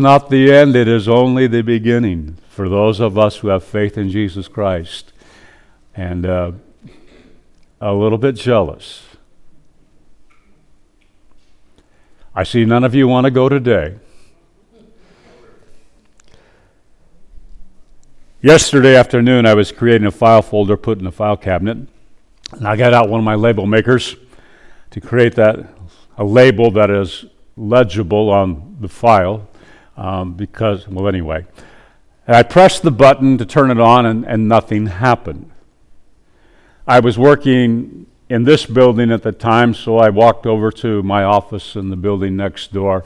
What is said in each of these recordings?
not the end, it is only the beginning for those of us who have faith in Jesus Christ. And uh, a little bit jealous. I see none of you want to go today. Yesterday afternoon, I was creating a file folder, put in a file cabinet, and I got out one of my label makers to create that a label that is legible on the file um, because, well, anyway. And I pressed the button to turn it on, and, and nothing happened. I was working in this building at the time, so I walked over to my office in the building next door,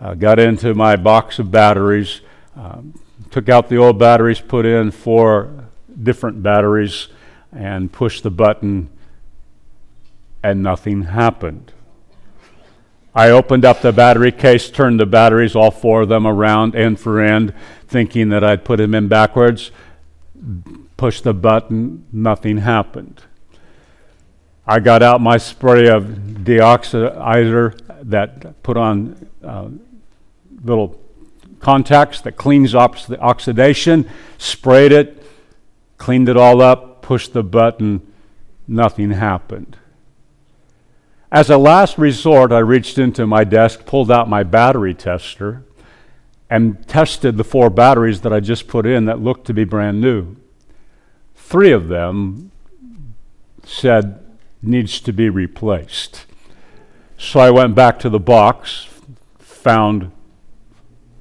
uh, got into my box of batteries, um, took out the old batteries, put in four different batteries, and pushed the button, and nothing happened. I opened up the battery case, turned the batteries, all four of them around end for end, thinking that I'd put them in backwards. Pushed the button, nothing happened. I got out my spray of deoxidizer that put on uh, little contacts that cleans up the oxidation, sprayed it, cleaned it all up, pushed the button, nothing happened. As a last resort, I reached into my desk, pulled out my battery tester, and tested the four batteries that I just put in that looked to be brand new. Three of them said needs to be replaced. So I went back to the box, found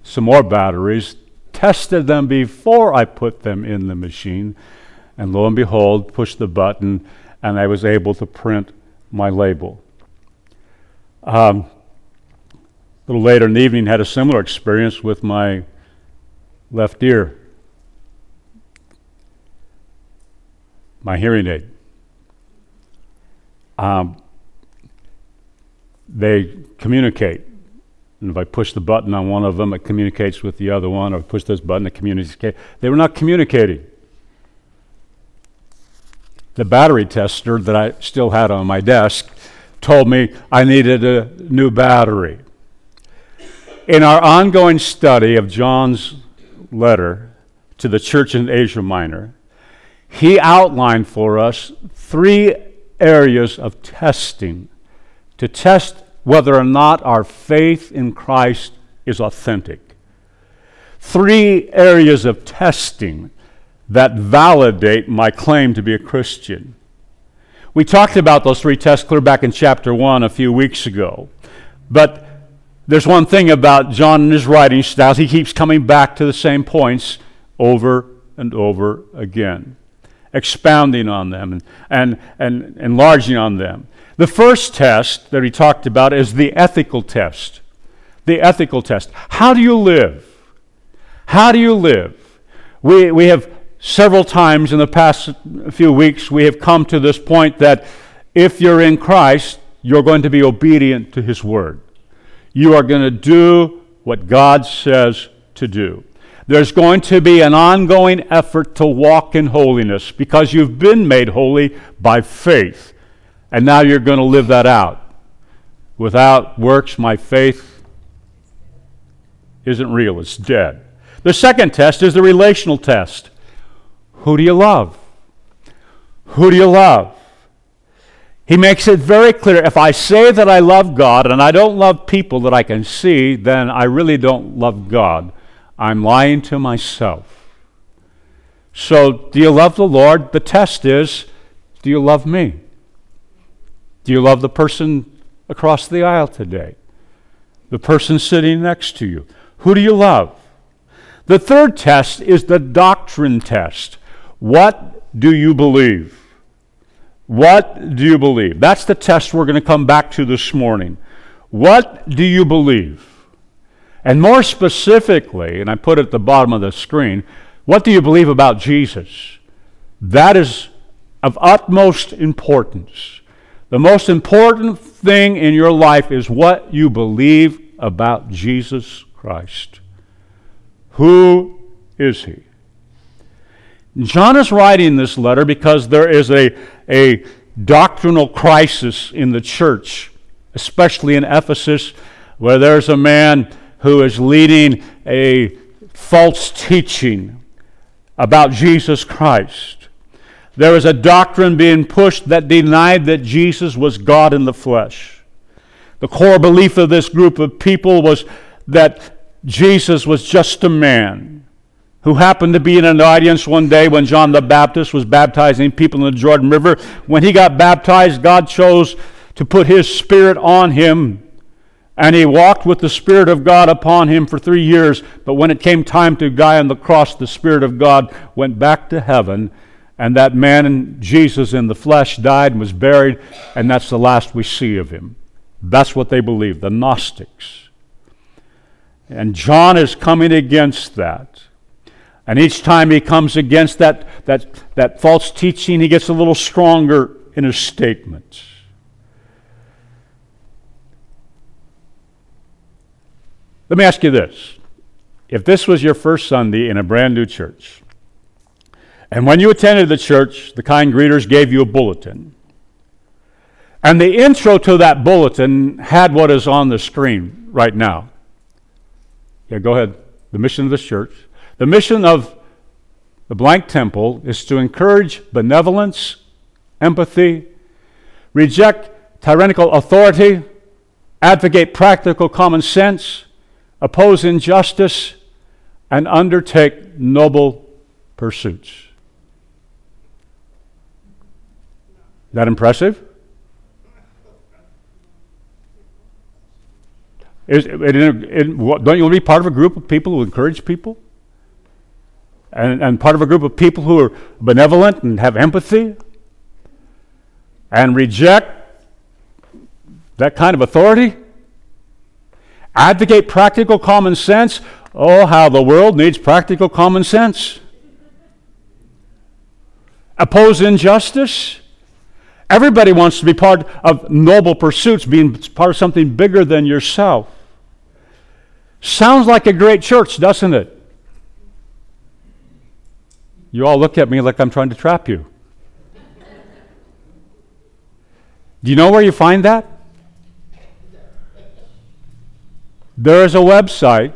some more batteries, tested them before I put them in the machine, and lo and behold, pushed the button, and I was able to print my label. Um, a little later in the evening, had a similar experience with my left ear, my hearing aid. Um, they communicate. And if I push the button on one of them, it communicates with the other one, or push this button, it communicates. They were not communicating. The battery tester that I still had on my desk told me I needed a new battery. In our ongoing study of John's letter to the church in Asia Minor, he outlined for us three areas of testing to test whether or not our faith in Christ is authentic. Three areas of testing that validate my claim to be a Christian. We talked about those three tests clear back in chapter 1 a few weeks ago. But there's one thing about John and his writing styles. He keeps coming back to the same points over and over again, expounding on them and, and, and enlarging on them. The first test that he talked about is the ethical test. The ethical test. How do you live? How do you live? We, we have several times in the past few weeks, we have come to this point that if you're in Christ, you're going to be obedient to His Word. You are going to do what God says to do. There's going to be an ongoing effort to walk in holiness because you've been made holy by faith. And now you're going to live that out. Without works, my faith isn't real, it's dead. The second test is the relational test. Who do you love? Who do you love? He makes it very clear if I say that I love God and I don't love people that I can see, then I really don't love God. I'm lying to myself. So, do you love the Lord? The test is do you love me? Do you love the person across the aisle today? The person sitting next to you? Who do you love? The third test is the doctrine test. What do you believe? What do you believe? That's the test we're going to come back to this morning. What do you believe? And more specifically, and I put it at the bottom of the screen, what do you believe about Jesus? That is of utmost importance. The most important thing in your life is what you believe about Jesus Christ. Who is he? John is writing this letter because there is a, a doctrinal crisis in the church, especially in Ephesus, where there's a man who is leading a false teaching about Jesus Christ. There was a doctrine being pushed that denied that Jesus was God in the flesh. The core belief of this group of people was that Jesus was just a man who happened to be in an audience one day when John the Baptist was baptizing people in the Jordan River. When he got baptized, God chose to put his spirit on him, and he walked with the Spirit of God upon him for three years. But when it came time to die on the cross, the Spirit of God went back to heaven, and that man, Jesus in the flesh, died and was buried, and that's the last we see of him. That's what they believe, the Gnostics. And John is coming against that. And each time he comes against that, that, that false teaching, he gets a little stronger in his statements. Let me ask you this. If this was your first Sunday in a brand new church, and when you attended the church, the kind greeters gave you a bulletin, and the intro to that bulletin had what is on the screen right now. Yeah, go ahead. The mission of this church. The mission of the blank temple is to encourage benevolence, empathy, reject tyrannical authority, advocate practical common sense, oppose injustice, and undertake noble pursuits. That impressive? Is, it, it, it, don't you want to be part of a group of people who encourage people? And, and part of a group of people who are benevolent and have empathy and reject that kind of authority? Advocate practical common sense? Oh, how the world needs practical common sense. Oppose injustice? Everybody wants to be part of noble pursuits, being part of something bigger than yourself. Sounds like a great church, doesn't it? You all look at me like I'm trying to trap you. Do you know where you find that? There is a website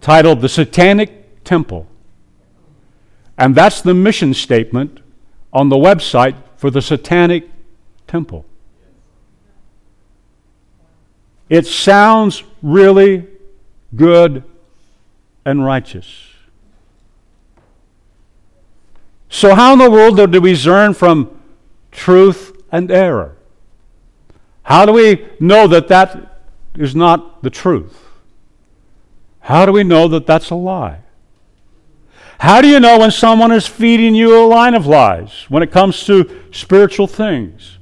titled The Satanic Temple. And that's the mission statement on the website for the Satanic Temple. It sounds really good and righteous. So, how in the world do we discern from truth and error? How do we know that that is not the truth? How do we know that that's a lie? How do you know when someone is feeding you a line of lies when it comes to spiritual things?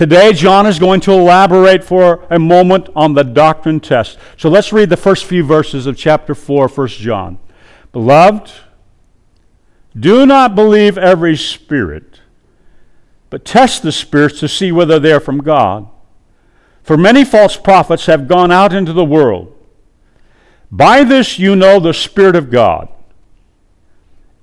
Today, John is going to elaborate for a moment on the doctrine test. So let's read the first few verses of chapter 4, 1 John. Beloved, do not believe every spirit, but test the spirits to see whether they are from God. For many false prophets have gone out into the world. By this you know the Spirit of God.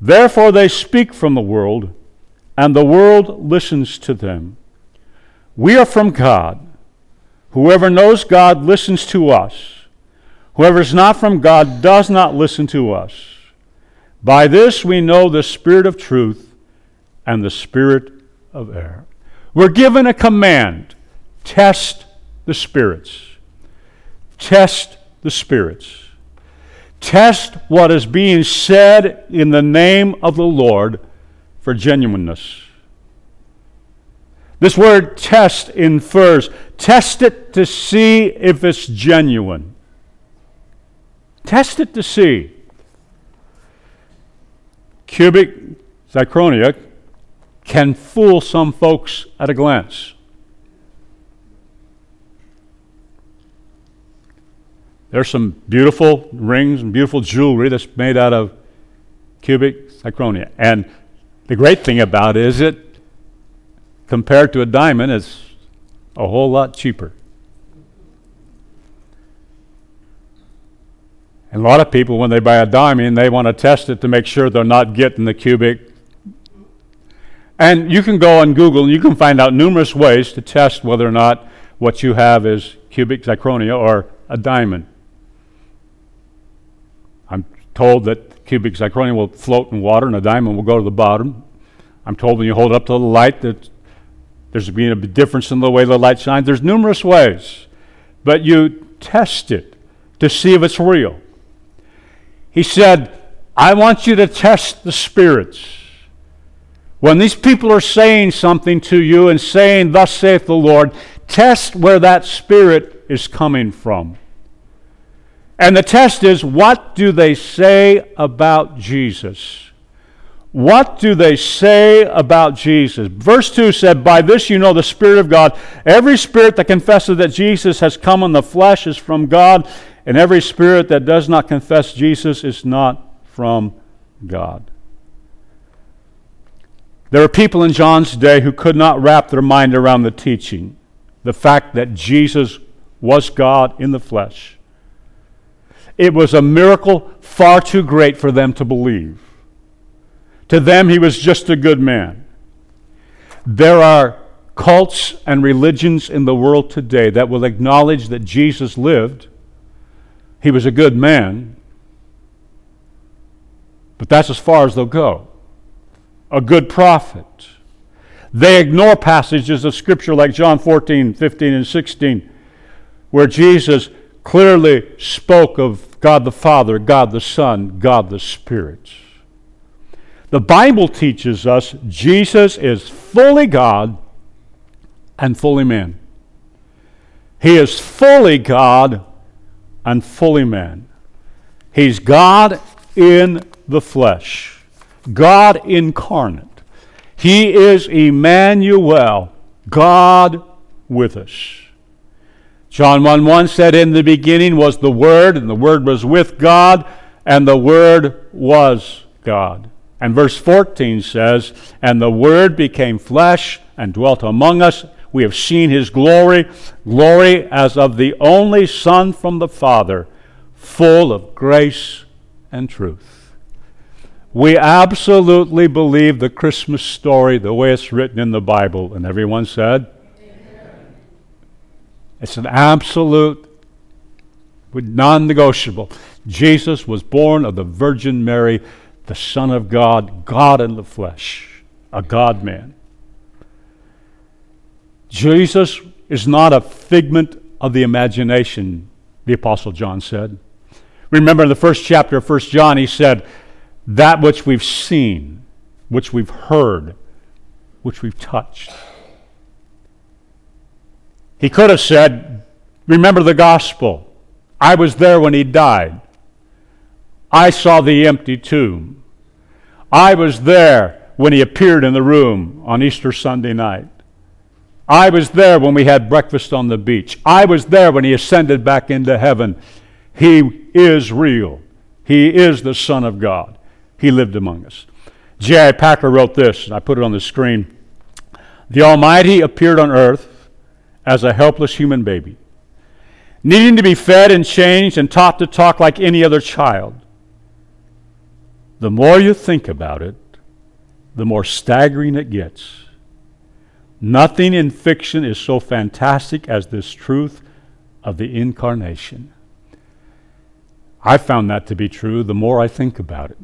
therefore they speak from the world, and the world listens to them. We are from God. Whoever knows God listens to us. Whoever is not from God does not listen to us. By this we know the spirit of truth and the spirit of error. We're given a command test the spirits. Test the spirits. Test what is being said in the name of the Lord for genuineness. This word test infers test it to see if it's genuine. Test it to see. Cubic zirconia can fool some folks at a glance. There's some beautiful rings and beautiful jewelry that's made out of cubic zirconia. And the great thing about it is it, compared to a diamond, is a whole lot cheaper. And a lot of people, when they buy a diamond, they want to test it to make sure they're not getting the cubic. And you can go on Google and you can find out numerous ways to test whether or not what you have is cubic zirconia or a diamond. Told that cubic zirconia will float in water and a diamond will go to the bottom. I'm told when you hold it up to the light that there's being a difference in the way the light shines. There's numerous ways, but you test it to see if it's real. He said, I want you to test the spirits. When these people are saying something to you and saying, Thus saith the Lord, test where that spirit is coming from. And the test is, what do they say about Jesus? What do they say about Jesus? Verse 2 said, By this you know the Spirit of God. Every spirit that confesses that Jesus has come in the flesh is from God, and every spirit that does not confess Jesus is not from God. There are people in John's day who could not wrap their mind around the teaching, the fact that Jesus was God in the flesh. It was a miracle far too great for them to believe. To them, he was just a good man. There are cults and religions in the world today that will acknowledge that Jesus lived, he was a good man, but that's as far as they'll go. A good prophet. They ignore passages of Scripture like John 14, 15, and 16, where Jesus clearly spoke of God the Father, God the Son, God the Spirit. The Bible teaches us Jesus is fully God and fully man. He is fully God and fully man. He's God in the flesh, God incarnate. He is Emmanuel, God with us. John 1 1 said, In the beginning was the Word, and the Word was with God, and the Word was God. And verse 14 says, And the Word became flesh and dwelt among us. We have seen his glory, glory as of the only Son from the Father, full of grace and truth. We absolutely believe the Christmas story the way it's written in the Bible. And everyone said. It's an absolute, non negotiable. Jesus was born of the Virgin Mary the Son of God, God in the flesh, a God man. Jesus is not a figment of the imagination, the Apostle John said. Remember in the first chapter of 1 John, he said, That which we've seen, which we've heard, which we've touched. He could have said, Remember the gospel. I was there when he died. I saw the empty tomb. I was there when he appeared in the room on Easter Sunday night. I was there when we had breakfast on the beach. I was there when he ascended back into heaven. He is real. He is the Son of God. He lived among us. J.I. Packer wrote this, and I put it on the screen. The Almighty appeared on earth as a helpless human baby, needing to be fed and changed and taught to talk like any other child. The more you think about it, the more staggering it gets. Nothing in fiction is so fantastic as this truth of the incarnation. I found that to be true the more I think about it.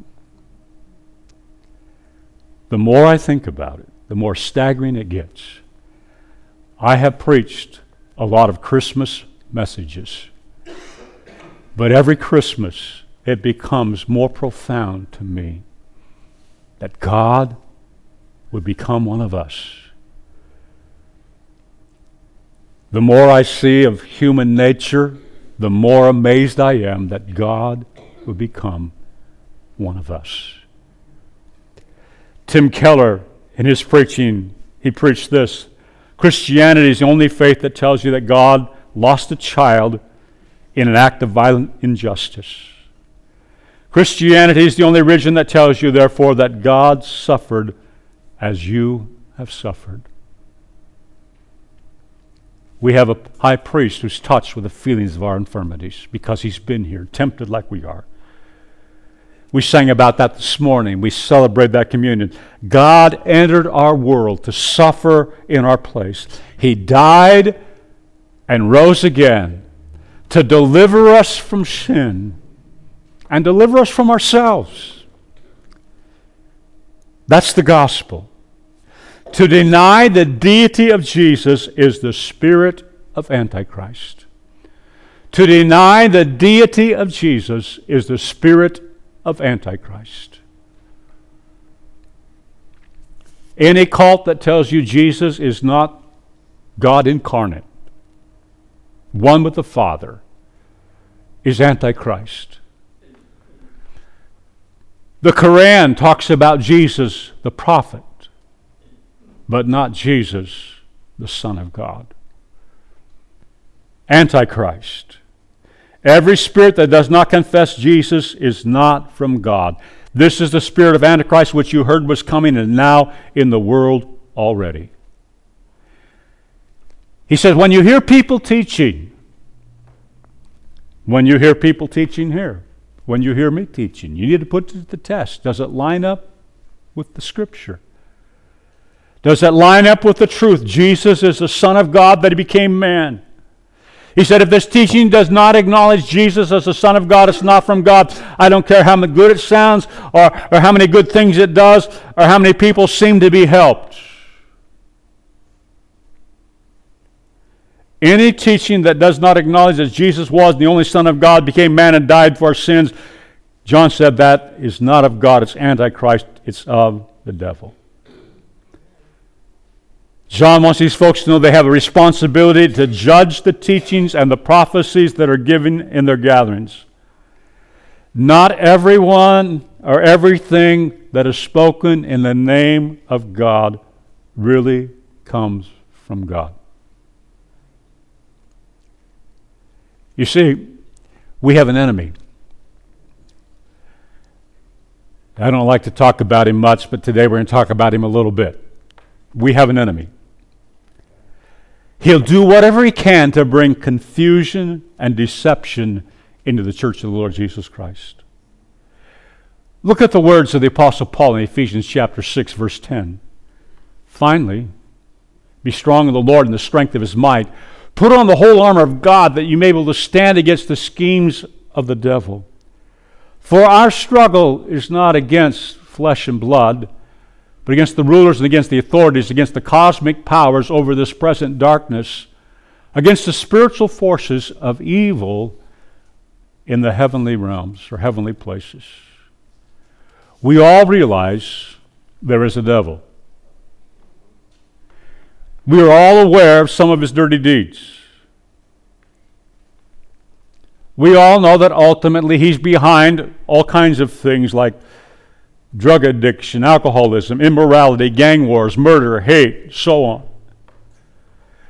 The more I think about it, the more staggering it gets. I have preached a lot of Christmas messages, but every Christmas it becomes more profound to me that God would become one of us. The more I see of human nature, the more amazed I am that God would become one of us. Tim Keller, in his preaching, he preached this Christianity is the only faith that tells you that God lost a child in an act of violent injustice. Christianity is the only religion that tells you, therefore, that God suffered as you have suffered. We have a high priest who's touched with the feelings of our infirmities because he's been here, tempted like we are. We sang about that this morning. We celebrate that communion. God entered our world to suffer in our place. He died and rose again to deliver us from sin and deliver us from ourselves. That's the gospel. To deny the deity of Jesus is the spirit of Antichrist. To deny the deity of Jesus is the spirit of Antichrist. Any cult that tells you Jesus is not God incarnate, one with the Father, is Antichrist. The Quran talks about Jesus, the prophet but not Jesus, the Son of God. Antichrist. Every spirit that does not confess Jesus is not from God. This is the spirit of Antichrist which you heard was coming and now in the world already. He says, when you hear people teaching, when you hear people teaching here, when you hear me teaching, you need to put it to the test. Does it line up with the Scripture? Does that line up with the truth? Jesus is the Son of God that he became man. He said, if this teaching does not acknowledge Jesus as the Son of God, it's not from God. I don't care how good it sounds or, or how many good things it does or how many people seem to be helped. Any teaching that does not acknowledge that Jesus was the only Son of God, became man, and died for our sins, John said that is not of God, it's Antichrist, it's of the devil. John wants these folks to know they have a responsibility to judge the teachings and the prophecies that are given in their gatherings. Not everyone or everything that is spoken in the name of God really comes from God. You see, we have an enemy. I don't like to talk about him much, but today we're going to talk about him a little bit. We have an enemy. He'll do whatever he can to bring confusion and deception into the church of the Lord Jesus Christ. Look at the words of the Apostle Paul in Ephesians chapter 6, verse 10. Finally, be strong in the Lord and the strength of his might. Put on the whole armor of God that you may be able to stand against the schemes of the devil. For our struggle is not against flesh and blood but against the rulers and against the authorities, against the cosmic powers over this present darkness, against the spiritual forces of evil in the heavenly realms or heavenly places. We all realize there is a devil. We are all aware of some of his dirty deeds. We all know that ultimately he's behind all kinds of things like drug addiction, alcoholism, immorality, gang wars, murder, hate, so on.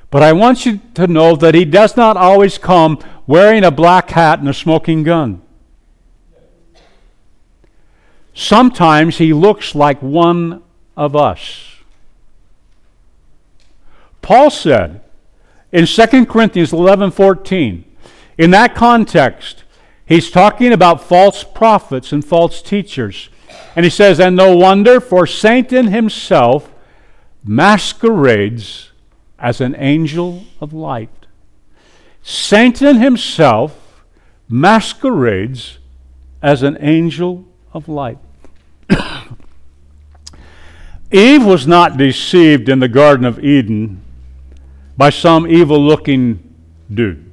But I want you to know that he does not always come wearing a black hat and a smoking gun. Sometimes he looks like one of us. Paul said in 2 Corinthians 11 14, in that context, he's talking about false prophets and false teachers. And he says, And no wonder, for Satan himself masquerades as an angel of light. Satan himself masquerades as an angel of light. Eve was not deceived in the Garden of Eden by some evil looking dude.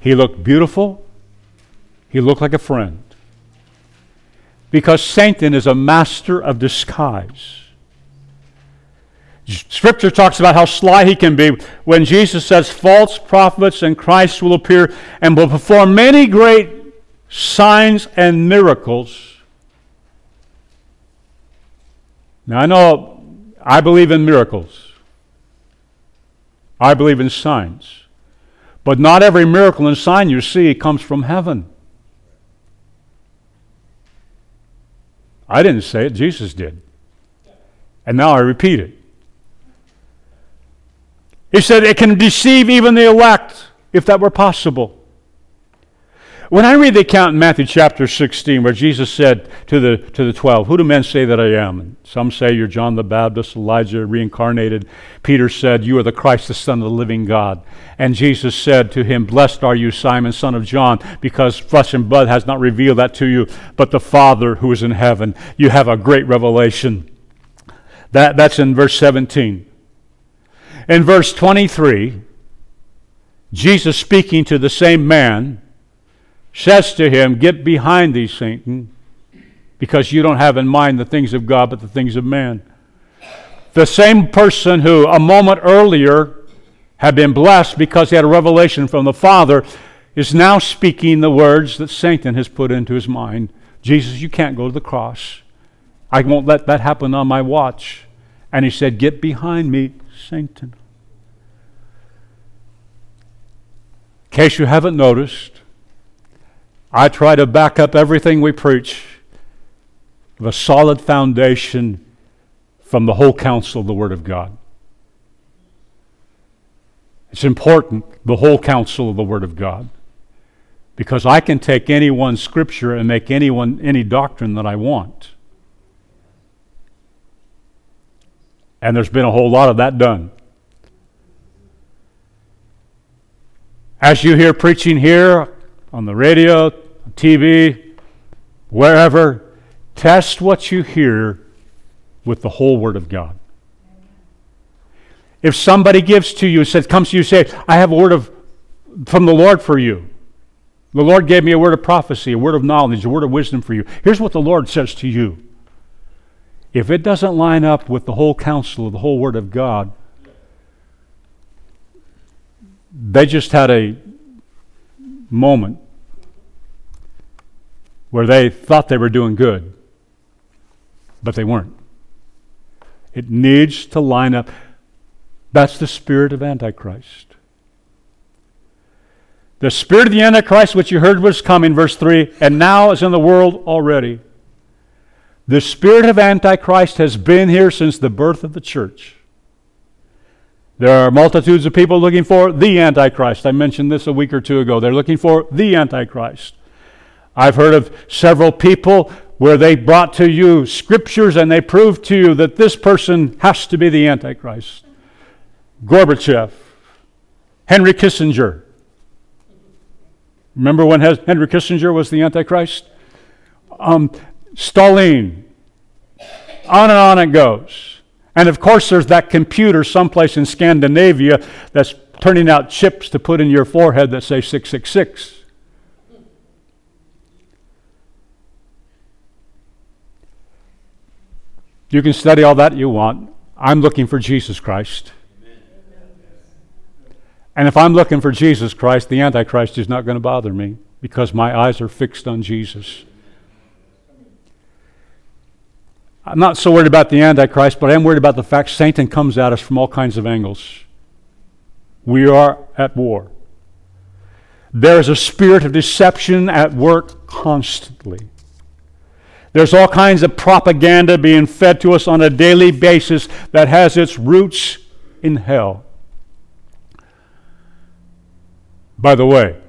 He looked beautiful, he looked like a friend because Satan is a master of disguise. Scripture talks about how sly he can be when Jesus says false prophets and Christ will appear and will perform many great signs and miracles. Now, I know I believe in miracles, I believe in signs. But not every miracle and sign you see comes from heaven. I didn't say it, Jesus did. And now I repeat it. He said it can deceive even the elect if that were possible. When I read the account in Matthew chapter 16 where Jesus said to the, to the 12, Who do men say that I am? And some say you're John the Baptist, Elijah reincarnated. Peter said, You are the Christ, the Son of the living God. And Jesus said to him, Blessed are you, Simon, son of John, because flesh and blood has not revealed that to you, but the Father who is in heaven. You have a great revelation. That, that's in verse 17. In verse 23, Jesus speaking to the same man says to him, Get behind thee, Satan, because you don't have in mind the things of God, but the things of man. The same person who a moment earlier had been blessed because he had a revelation from the Father is now speaking the words that Satan has put into his mind Jesus, you can't go to the cross. I won't let that happen on my watch. And he said, Get behind me, Satan. In case you haven't noticed, I try to back up everything we preach with a solid foundation from the whole counsel of the Word of God. It's important, the whole counsel of the Word of God. Because I can take any one scripture and make anyone any doctrine that I want. And there's been a whole lot of that done. As you hear preaching here on the radio, TV, wherever, test what you hear with the whole Word of God. If somebody gives to you, says, comes to you, say, I have a word of from the Lord for you. The Lord gave me a word of prophecy, a word of knowledge, a word of wisdom for you. Here's what the Lord says to you. If it doesn't line up with the whole counsel of the whole Word of God, they just had a moment where they thought they were doing good, but they weren't. It needs to line up. That's the spirit of Antichrist. The spirit of the Antichrist, which you heard was coming, verse 3, and now is in the world already. The spirit of Antichrist has been here since the birth of the church. There are multitudes of people looking for the Antichrist. I mentioned this a week or two ago. They're looking for the Antichrist. I've heard of several people where they brought to you scriptures and they proved to you that this person has to be the Antichrist. Gorbachev, Henry Kissinger. Remember when Henry Kissinger was the Antichrist? Um, Stalin. On and on it goes. And of course, there's that computer someplace in Scandinavia that's turning out chips to put in your forehead that say 666. You can study all that you want. I'm looking for Jesus Christ. And if I'm looking for Jesus Christ, the Antichrist is not going to bother me because my eyes are fixed on Jesus. I'm not so worried about the Antichrist, but I am worried about the fact Satan comes at us from all kinds of angles. We are at war. There is a spirit of deception at work constantly. There's all kinds of propaganda being fed to us on a daily basis that has its roots in hell. By the way,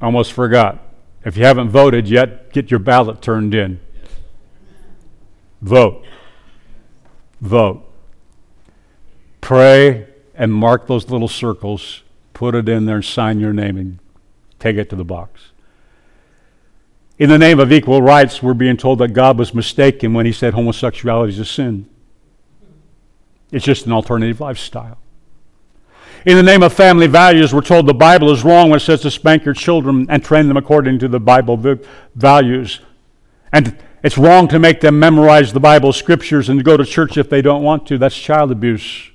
almost forgot. If you haven't voted yet, get your ballot turned in. Vote. Vote. Pray and mark those little circles, put it in there, sign your name and take it to the box. In the name of equal rights, we're being told that God was mistaken when he said homosexuality is a sin. It's just an alternative lifestyle. In the name of family values, we're told the Bible is wrong when it says to spank your children and train them according to the Bible values. And it's wrong to make them memorize the Bible scriptures and to go to church if they don't want to. That's child abuse.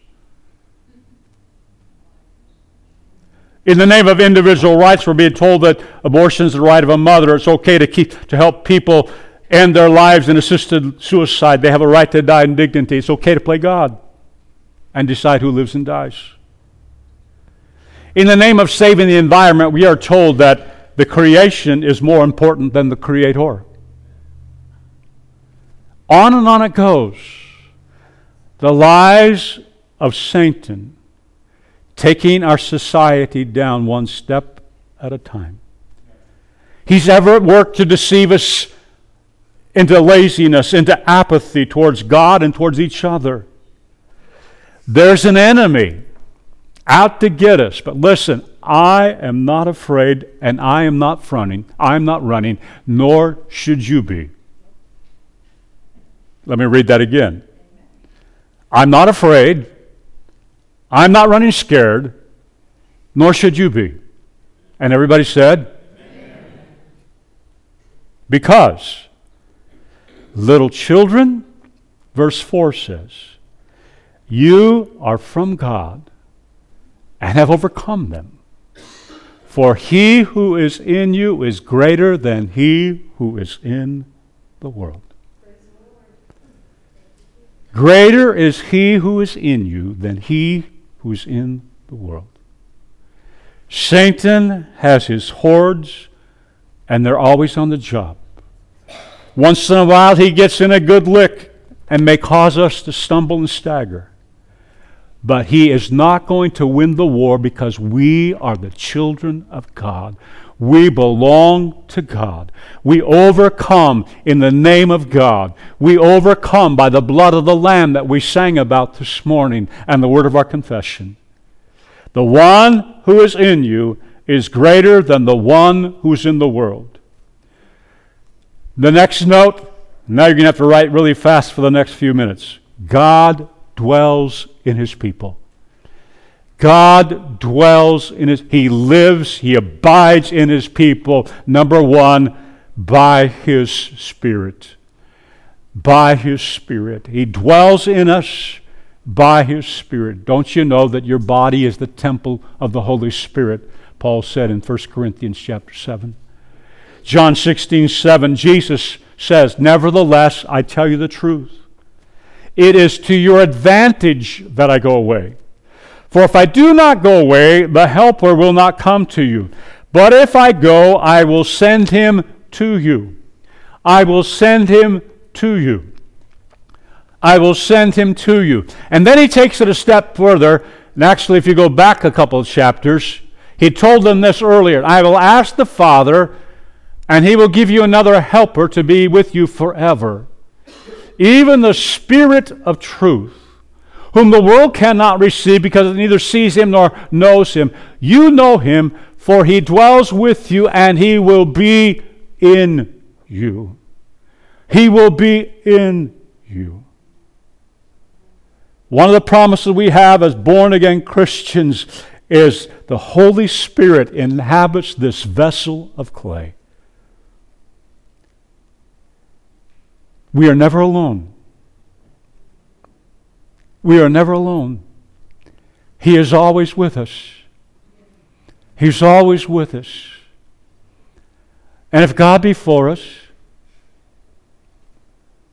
In the name of individual rights, we're being told that abortion is the right of a mother. It's okay to keep to help people end their lives in assisted suicide. They have a right to die in dignity. It's okay to play God and decide who lives and dies. In the name of saving the environment, we are told that the creation is more important than the creator. On and on it goes. The lies of Satan taking our society down one step at a time. He's ever at work to deceive us into laziness, into apathy towards God and towards each other. There's an enemy out to get us. But listen, I am not afraid and I am not fronting. I'm not running, nor should you be. Let me read that again. I'm not afraid. I'm not running scared, nor should you be. And everybody said, Because little children, verse 4 says, You are from God and have overcome them. For he who is in you is greater than he who is in the world. Greater is he who is in you than he who is in the world. Satan has his hordes, and they're always on the job. Once in a while, he gets in a good lick and may cause us to stumble and stagger. But he is not going to win the war because we are the children of God. We belong to God. We overcome in the name of God. We overcome by the blood of the Lamb that we sang about this morning and the word of our confession. The one who is in you is greater than the one who is in the world. The next note, now you're going to have to write really fast for the next few minutes. God dwells in his people. God dwells in his, he lives, he abides in his people. Number one, by his Spirit. By his Spirit. He dwells in us by his Spirit. Don't you know that your body is the temple of the Holy Spirit? Paul said in 1 Corinthians chapter 7. John 16, 7, Jesus says, Nevertheless, I tell you the truth. It is to your advantage that I go away. For if I do not go away, the Helper will not come to you. But if I go, I will send him to you. I will send him to you. I will send him to you. And then he takes it a step further. And actually, if you go back a couple of chapters, he told them this earlier I will ask the Father, and he will give you another helper to be with you forever even the Spirit of truth, whom the world cannot receive because it neither sees him nor knows him. You know him, for he dwells with you and he will be in you. He will be in you. One of the promises we have as born again Christians is the Holy Spirit inhabits this vessel of clay. We are never alone. We are never alone. He is always with us. He's always with us. And if God be for us,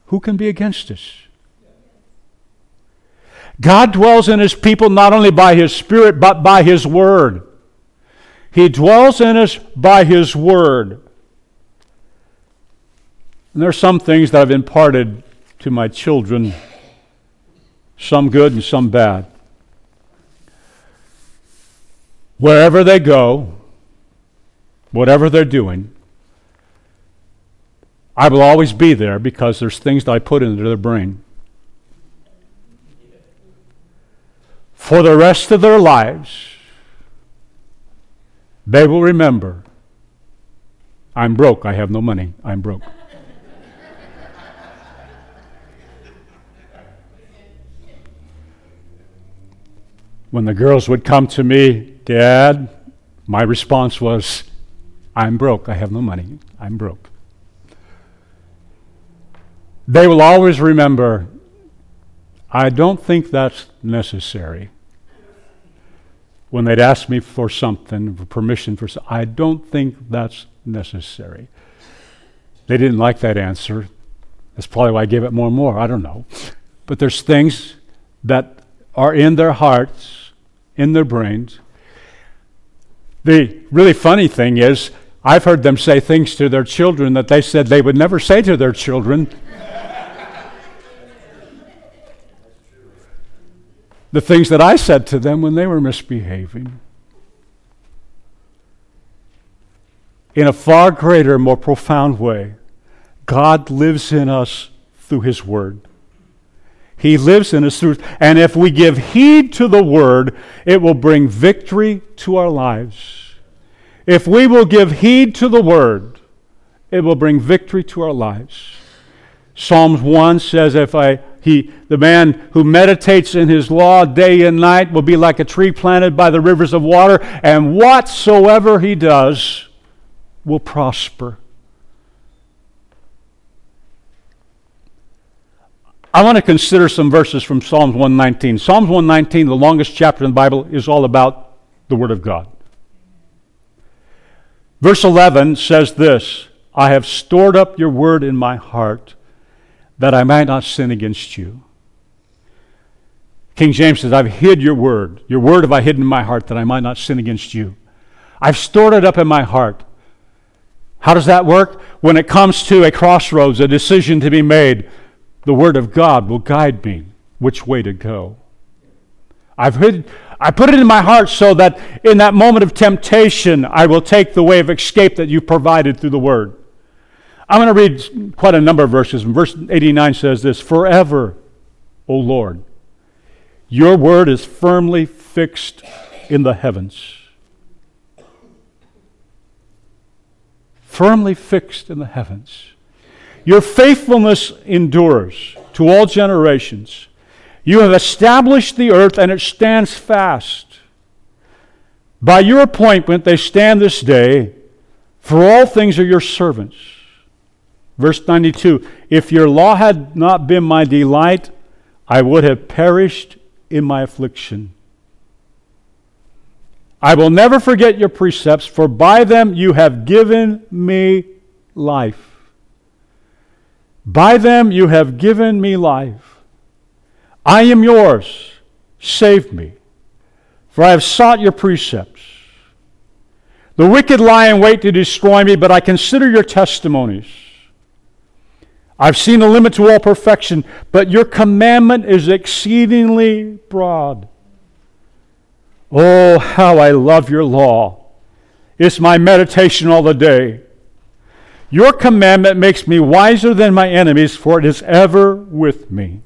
who can be against us? God dwells in his people not only by his spirit, but by his word. He dwells in us by his word. And there are some things that I've imparted to my children, some good and some bad. Wherever they go, whatever they're doing, I will always be there because there's things that I put into their brain. For the rest of their lives, they will remember I'm broke, I have no money, I'm broke. When the girls would come to me, Dad, my response was, I'm broke. I have no money. I'm broke. They will always remember, I don't think that's necessary. When they'd ask me for something, for permission for something, I don't think that's necessary. They didn't like that answer. That's probably why I gave it more and more. I don't know. But there's things that are in their hearts in their brains. The really funny thing is, I've heard them say things to their children that they said they would never say to their children. the things that I said to them when they were misbehaving. In a far greater, more profound way, God lives in us through His Word. He lives in us through, and if we give heed to the Word, it will bring victory to our lives. If we will give heed to the Word, it will bring victory to our lives. Psalms 1 says, If I he, the man who meditates in his law day and night will be like a tree planted by the rivers of water, and whatsoever he does will prosper. I want to consider some verses from Psalms 119. Psalms 119, the longest chapter in the Bible, is all about the Word of God. Verse 11 says this I have stored up your word in my heart that I might not sin against you. King James says, I've hid your word. Your word have I hidden in my heart that I might not sin against you. I've stored it up in my heart. How does that work? When it comes to a crossroads, a decision to be made, the word of God will guide me which way to go. I've hid, I put it in my heart so that in that moment of temptation, I will take the way of escape that you provided through the word. I'm going to read quite a number of verses. Verse 89 says this Forever, O Lord, your word is firmly fixed in the heavens. Firmly fixed in the heavens. Your faithfulness endures to all generations. You have established the earth and it stands fast. By your appointment, they stand this day, for all things are your servants. Verse 92 If your law had not been my delight, I would have perished in my affliction. I will never forget your precepts, for by them you have given me life. By them you have given me life. I am yours. Save me, for I have sought your precepts. The wicked lie in wait to destroy me, but I consider your testimonies. I've seen the limit to all perfection, but your commandment is exceedingly broad. Oh, how I love your law. It's my meditation all the day. Your commandment makes me wiser than my enemies, for it is ever with me.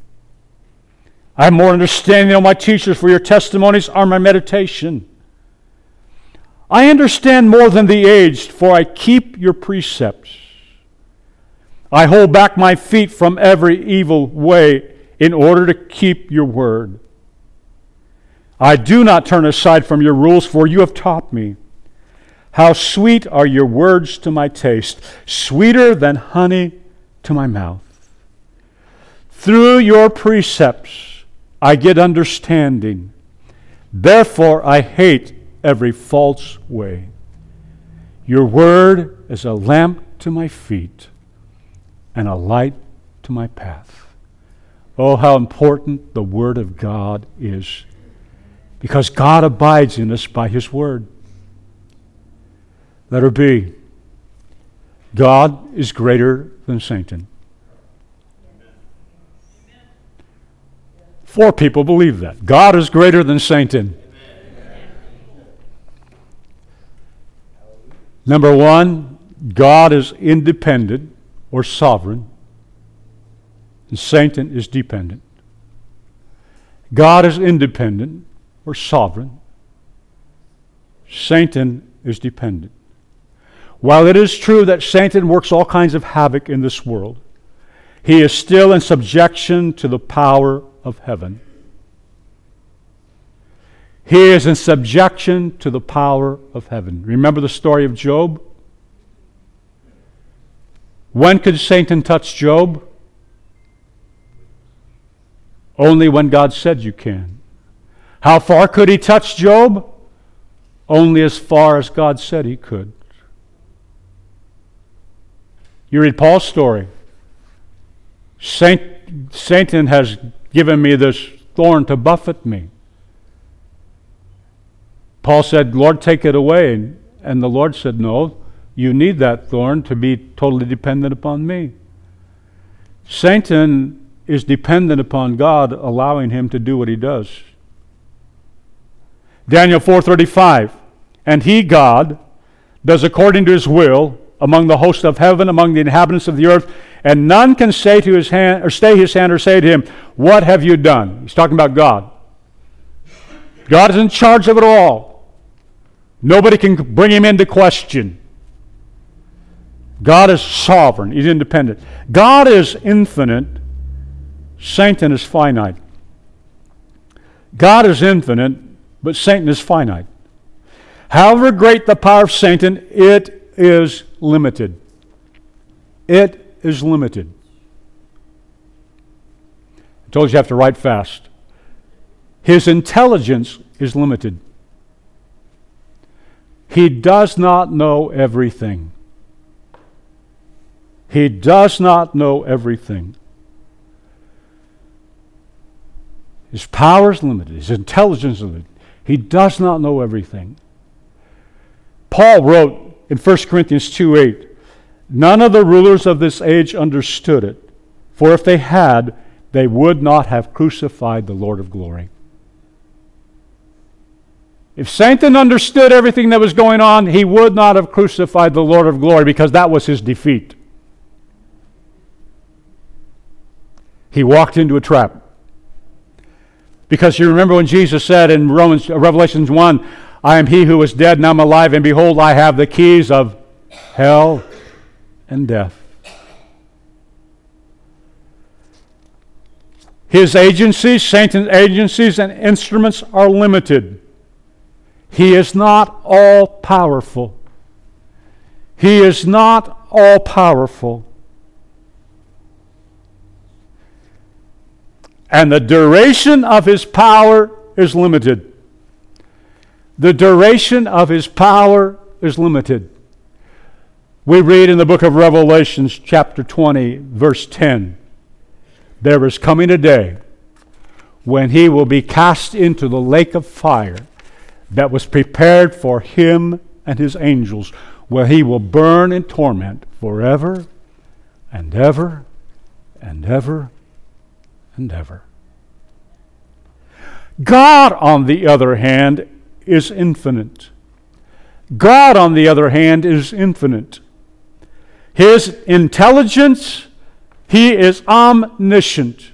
I have more understanding than my teachers, for your testimonies are my meditation. I understand more than the aged, for I keep your precepts. I hold back my feet from every evil way in order to keep your word. I do not turn aside from your rules, for you have taught me. How sweet are your words to my taste, sweeter than honey to my mouth. Through your precepts I get understanding. Therefore I hate every false way. Your word is a lamp to my feet and a light to my path. Oh, how important the Word of God is. Because God abides in us by His Word. Let her be. God is greater than Satan. Four people believe that. God is greater than Satan. Number one, God is independent or sovereign, and Satan is dependent. God is independent or sovereign, Satan is dependent. While it is true that Satan works all kinds of havoc in this world, he is still in subjection to the power of heaven. He is in subjection to the power of heaven. Remember the story of Job? When could Satan touch Job? Only when God said you can. How far could he touch Job? Only as far as God said he could. You read Paul's story. Saint, Satan has given me this thorn to buffet me. Paul said, Lord, take it away. And the Lord said, No, you need that thorn to be totally dependent upon me. Satan is dependent upon God allowing him to do what he does. Daniel 4:35 And he God does according to his will among the hosts of heaven among the inhabitants of the earth and none can say to his hand or stay his hand or say to him what have you done? He's talking about God. God is in charge of it all. Nobody can bring him into question. God is sovereign. He's independent. God is infinite. Satan is finite. God is infinite but Satan is finite. However great the power of Satan, it is limited. It is limited. I told you you have to write fast. His intelligence is limited. He does not know everything. He does not know everything. His power is limited. His intelligence is limited. He does not know everything. Paul wrote in 1 Corinthians 2 8, None of the rulers of this age understood it, for if they had, they would not have crucified the Lord of glory. If Satan understood everything that was going on, he would not have crucified the Lord of glory because that was his defeat. He walked into a trap. Because you remember when Jesus said in Romans, uh, Revelations 1, I am he who was dead, and I'm alive, and behold, I have the keys of hell and death. His agencies, Satan's agencies and instruments are limited. He is not all powerful. He is not all powerful. and the duration of his power is limited. The duration of his power is limited. We read in the book of Revelations, chapter 20, verse 10 There is coming a day when he will be cast into the lake of fire that was prepared for him and his angels, where he will burn in torment forever and ever and ever and ever. God, on the other hand, is infinite. God, on the other hand, is infinite. His intelligence, He is omniscient.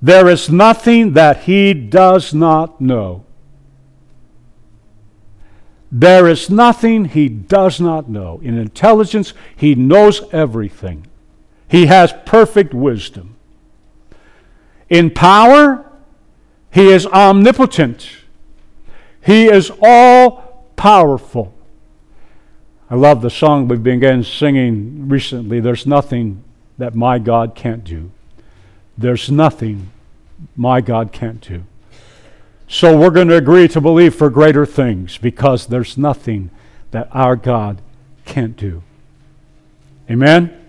There is nothing that He does not know. There is nothing He does not know. In intelligence, He knows everything. He has perfect wisdom. In power, He is omnipotent. He is all powerful. I love the song we began singing recently. There's nothing that my God can't do. There's nothing my God can't do. So we're going to agree to believe for greater things because there's nothing that our God can't do. Amen?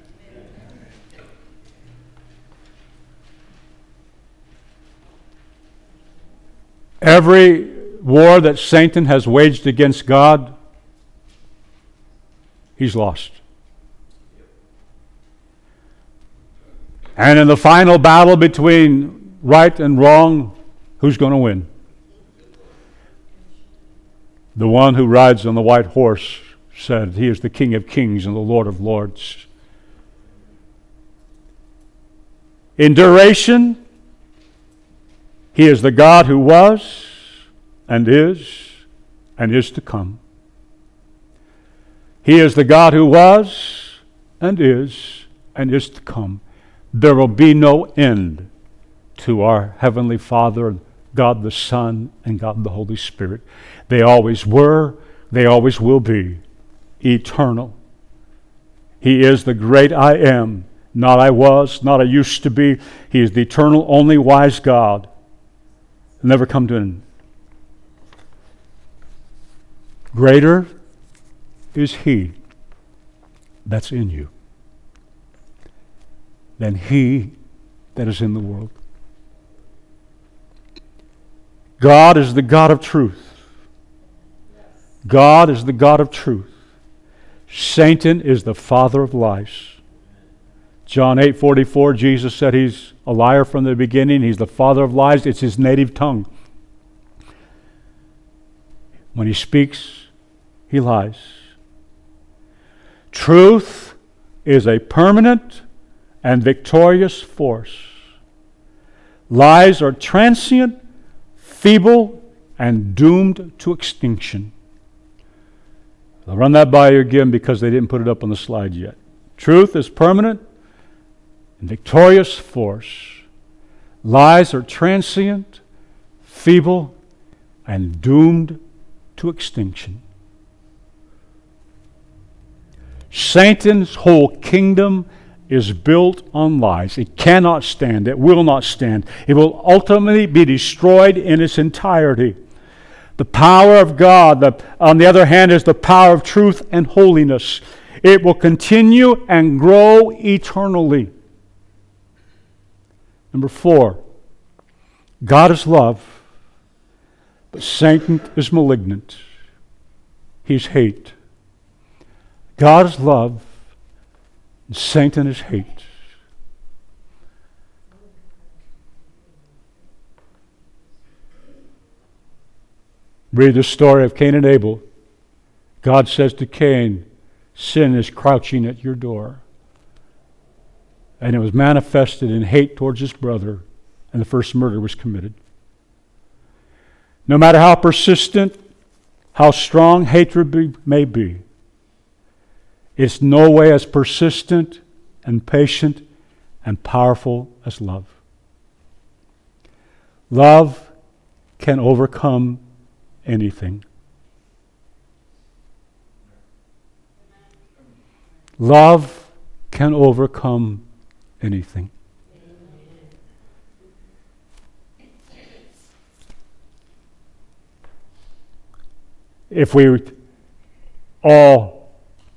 Every war that Satan has waged against God, he's lost. And in the final battle between right and wrong, who's going to win? The one who rides on the white horse said, He is the King of kings and the Lord of lords. In duration, he is the God who was and is and is to come. He is the God who was and is and is to come. There will be no end to our Heavenly Father, God the Son, and God the Holy Spirit. They always were, they always will be eternal. He is the great I am, not I was, not I used to be. He is the eternal, only wise God never come to an end. Greater is He that's in you than He that is in the world. God is the God of truth. God is the God of truth. Satan is the father of lies. John 8:44 Jesus said he's a liar from the beginning, he's the father of lies, it's his native tongue. When he speaks, he lies. Truth is a permanent and victorious force. Lies are transient, feeble, and doomed to extinction. I'll run that by you again because they didn't put it up on the slide yet. Truth is permanent and victorious force. Lies are transient, feeble, and doomed to extinction. Satan's whole kingdom is built on lies. It cannot stand. It will not stand. It will ultimately be destroyed in its entirety. The power of God, the, on the other hand, is the power of truth and holiness. It will continue and grow eternally. Number four, God is love, but Satan is malignant. He's hate. God is love, and Satan is hate. Read the story of Cain and Abel. God says to Cain, Sin is crouching at your door. And it was manifested in hate towards his brother, and the first murder was committed. No matter how persistent, how strong hatred be, may be, it's no way as persistent and patient and powerful as love. Love can overcome anything. Love can overcome anything. If we all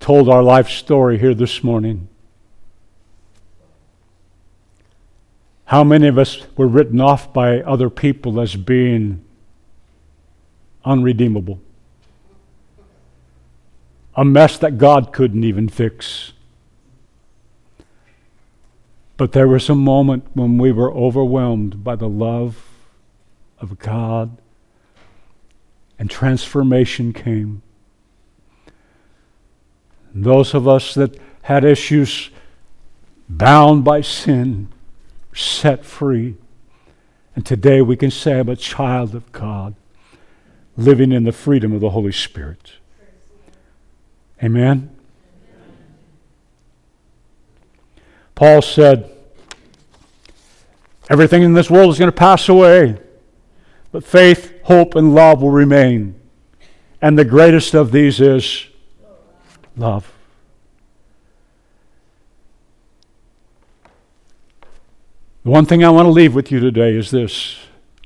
told our life story here this morning, how many of us were written off by other people as being unredeemable. A mess that God couldn't even fix. But there was a moment when we were overwhelmed by the love of God, and transformation came. And those of us that had issues bound by sin set free. And today we can say, I'm a child of God living in the freedom of the Holy Spirit. Amen? Paul said, Everything in this world is going to pass away, but faith, hope, and love will remain. And the greatest of these is love. The one thing I want to leave with you today is this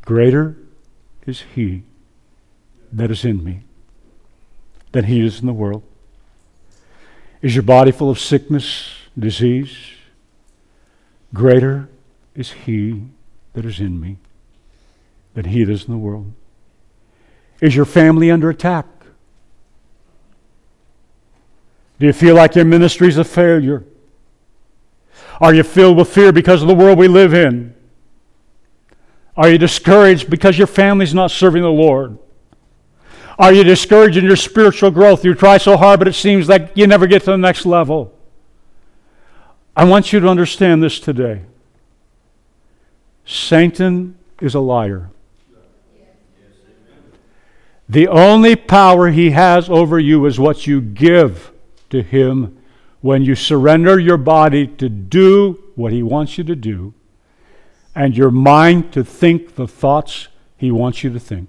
greater is He that is in me than he is in the world? Is your body full of sickness, disease? Greater is he that is in me than he that is in the world. Is your family under attack? Do you feel like your ministry is a failure? Are you filled with fear because of the world we live in? Are you discouraged because your family's not serving the Lord? Are you discouraged in your spiritual growth? You try so hard, but it seems like you never get to the next level. I want you to understand this today. Satan is a liar. The only power he has over you is what you give to him when you surrender your body to do what he wants you to do and your mind to think the thoughts he wants you to think.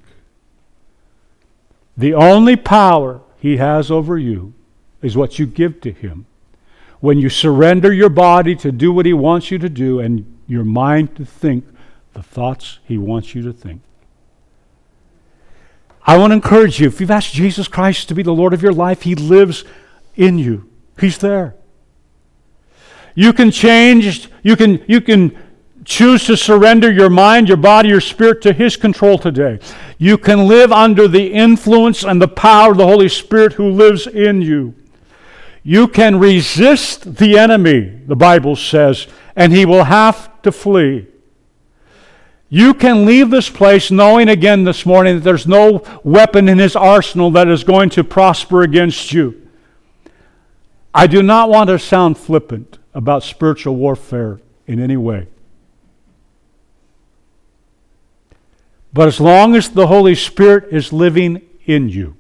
The only power he has over you is what you give to him. When you surrender your body to do what he wants you to do and your mind to think the thoughts he wants you to think. I want to encourage you if you've asked Jesus Christ to be the Lord of your life, he lives in you. He's there. You can change, you can, you can choose to surrender your mind, your body, your spirit to His control today. You can live under the influence and the power of the Holy Spirit who lives in you. You can resist the enemy, the Bible says, and he will have to flee. You can leave this place knowing again this morning that there's no weapon in his arsenal that is going to prosper against you. I do not want to sound flippant about spiritual warfare in any way. But as long as the Holy Spirit is living in you,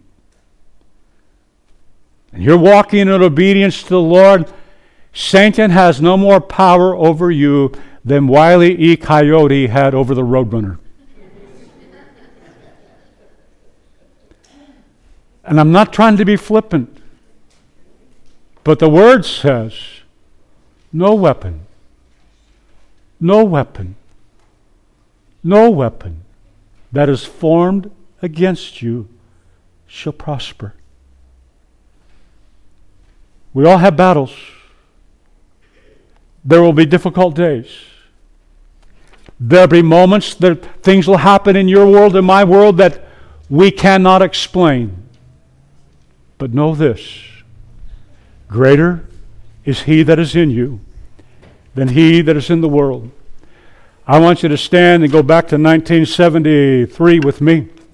and you're walking in obedience to the Lord, Satan has no more power over you than Wile E. Coyote had over the Roadrunner. And I'm not trying to be flippant, but the word says, no weapon, no weapon, no weapon that is formed against you shall prosper. We all have battles. There will be difficult days. There'll be moments that things will happen in your world and my world that we cannot explain. But know this greater is He that is in you than He that is in the world. I want you to stand and go back to 1973 with me.